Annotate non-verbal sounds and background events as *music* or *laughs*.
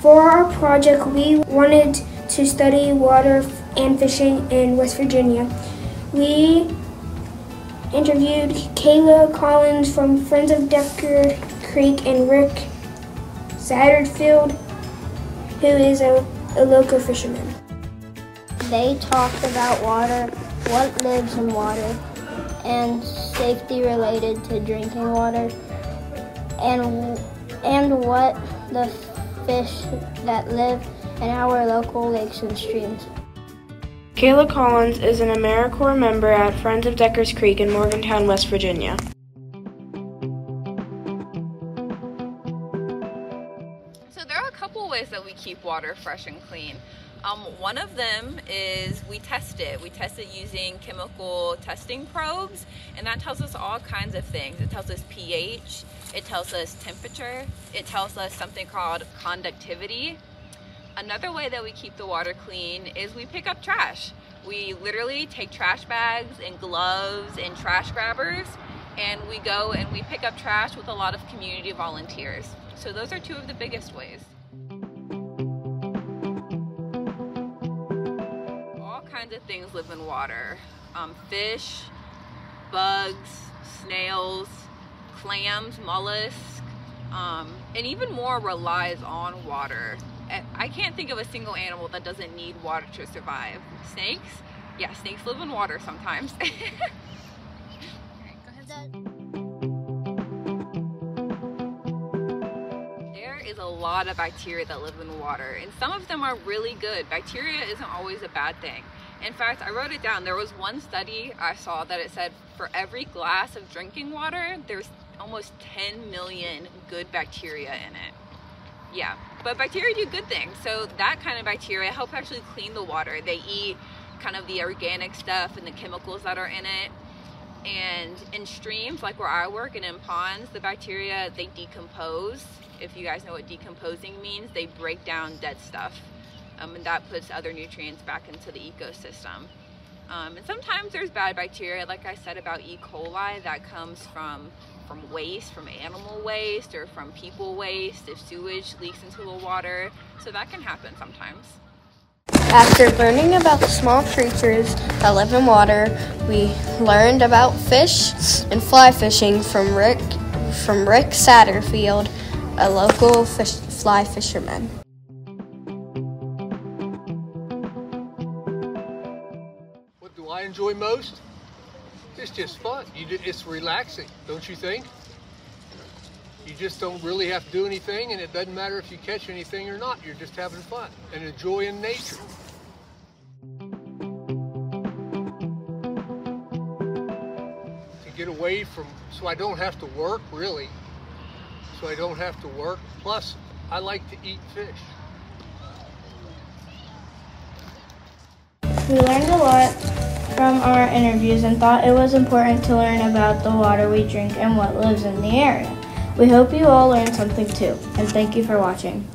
For our project, we wanted to study water and fishing in West Virginia. We interviewed Michaela Collins from Friends of Decker Creek and Rick Satterfield, who is a, a local fisherman. They talked about water, what lives in water, and safety related to drinking water, and and what the fish that live in our local lakes and streams. Michaela Collins is an AmeriCorps member at Friends of Deckers Creek in Morgantown, West Virginia. So there are a couple ways that we keep water fresh and clean. Um, one of them is we test it. We test it using chemical testing probes, and that tells us all kinds of things. It tells us pH, it tells us temperature, it tells us something called conductivity. Another way that we keep the water clean is we pick up trash. We literally take trash bags and gloves and trash grabbers, and we go and we pick up trash with a lot of community volunteers. So those are two of the biggest ways. Kinds of things live in water. Um, fish, bugs, snails, clams, mollusks, um, and even more relies on water. I can't think of a single animal that doesn't need water to survive. Snakes? Yeah, snakes live in water sometimes. *laughs* there is a lot of bacteria that live in water and some of them are really good. Bacteria isn't always a bad thing. In fact, I wrote it down. There was one study I saw that it said for every glass of drinking water, there's almost 10 million good bacteria in it. Yeah, but bacteria do good things. So that kind of bacteria help actually clean the water. They eat kind of the organic stuff and the chemicals that are in it. And in streams, like where I work and in ponds, the bacteria, they decompose. If you guys know what decomposing means, they break down dead stuff um, and that puts other nutrients back into the ecosystem. Um, and sometimes there's bad bacteria, like I said about E. coli, that comes from from waste, from animal waste, or from people waste, if sewage leaks into the water. So that can happen sometimes. After learning about the small creatures that live in water, we learned about fish and fly fishing from Rick from Rick Satterfield, a local fish, fly fisherman. I enjoy most? It's just fun. Do, it's relaxing, don't you think? You just don't really have to do anything, and it doesn't matter if you catch anything or not. You're just having fun and enjoying nature. To get away from, so I don't have to work, really. So I don't have to work. Plus, I like to eat fish. We learned a lot from our interviews and thought it was important to learn about the water we drink and what lives in the area. We hope you all learned something too, and thank you for watching.